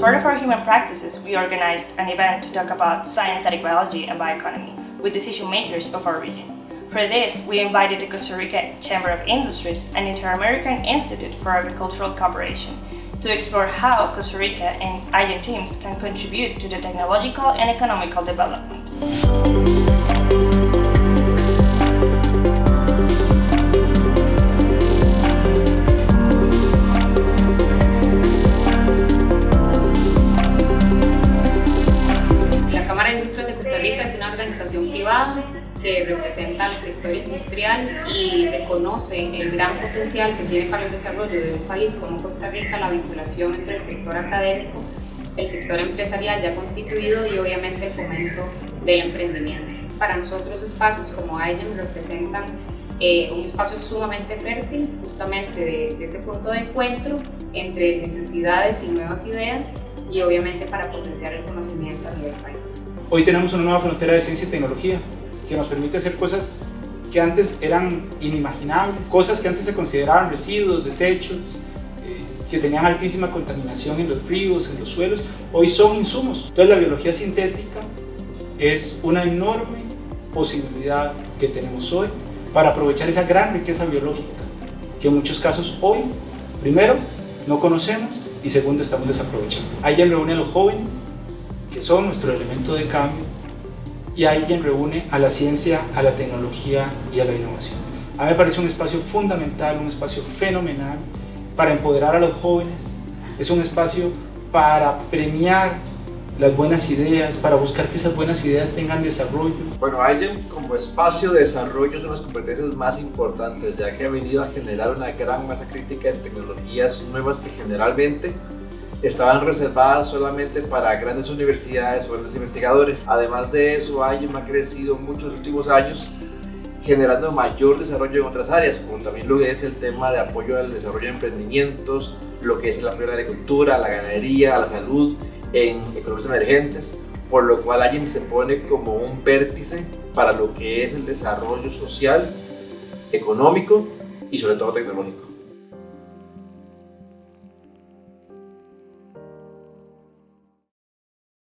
part of our human practices, we organized an event to talk about synthetic biology and bioeconomy with decision makers of our region. For this, we invited the Costa Rica Chamber of Industries and Inter-American Institute for Agricultural Cooperation to explore how Costa Rica and IGEN teams can contribute to the technological and economical development. Organización privada que representa al sector industrial y reconoce el gran potencial que tiene para el desarrollo de un país como Costa Rica la vinculación entre el sector académico, el sector empresarial ya constituido y obviamente el fomento del emprendimiento. Para nosotros espacios como IGEM representan eh, un espacio sumamente fértil justamente de, de ese punto de encuentro entre necesidades y nuevas ideas y obviamente para potenciar el conocimiento a nivel país. Hoy tenemos una nueva frontera de ciencia y tecnología que nos permite hacer cosas que antes eran inimaginables, cosas que antes se consideraban residuos, desechos, eh, que tenían altísima contaminación en los ríos, en los suelos, hoy son insumos. Entonces la biología sintética es una enorme posibilidad que tenemos hoy para aprovechar esa gran riqueza biológica que en muchos casos hoy, primero, no conocemos y segundo, estamos desaprovechando. Alguien reúne a los jóvenes, que son nuestro elemento de cambio, y alguien reúne a la ciencia, a la tecnología y a la innovación. A mí me parece un espacio fundamental, un espacio fenomenal para empoderar a los jóvenes, es un espacio para premiar las buenas ideas, para buscar que esas buenas ideas tengan desarrollo. Bueno, IGEM como espacio de desarrollo son las competencias más importantes, ya que ha venido a generar una gran masa crítica en tecnologías nuevas que generalmente estaban reservadas solamente para grandes universidades o grandes investigadores. Además de eso, IGEM ha crecido mucho en los últimos años generando mayor desarrollo en otras áreas, como también lo que es el tema de apoyo al desarrollo de emprendimientos, lo que es la agricultura, la ganadería, la salud, en economías emergentes, por lo cual IGEM se pone como un vértice para lo que es el desarrollo social, económico y sobre todo tecnológico.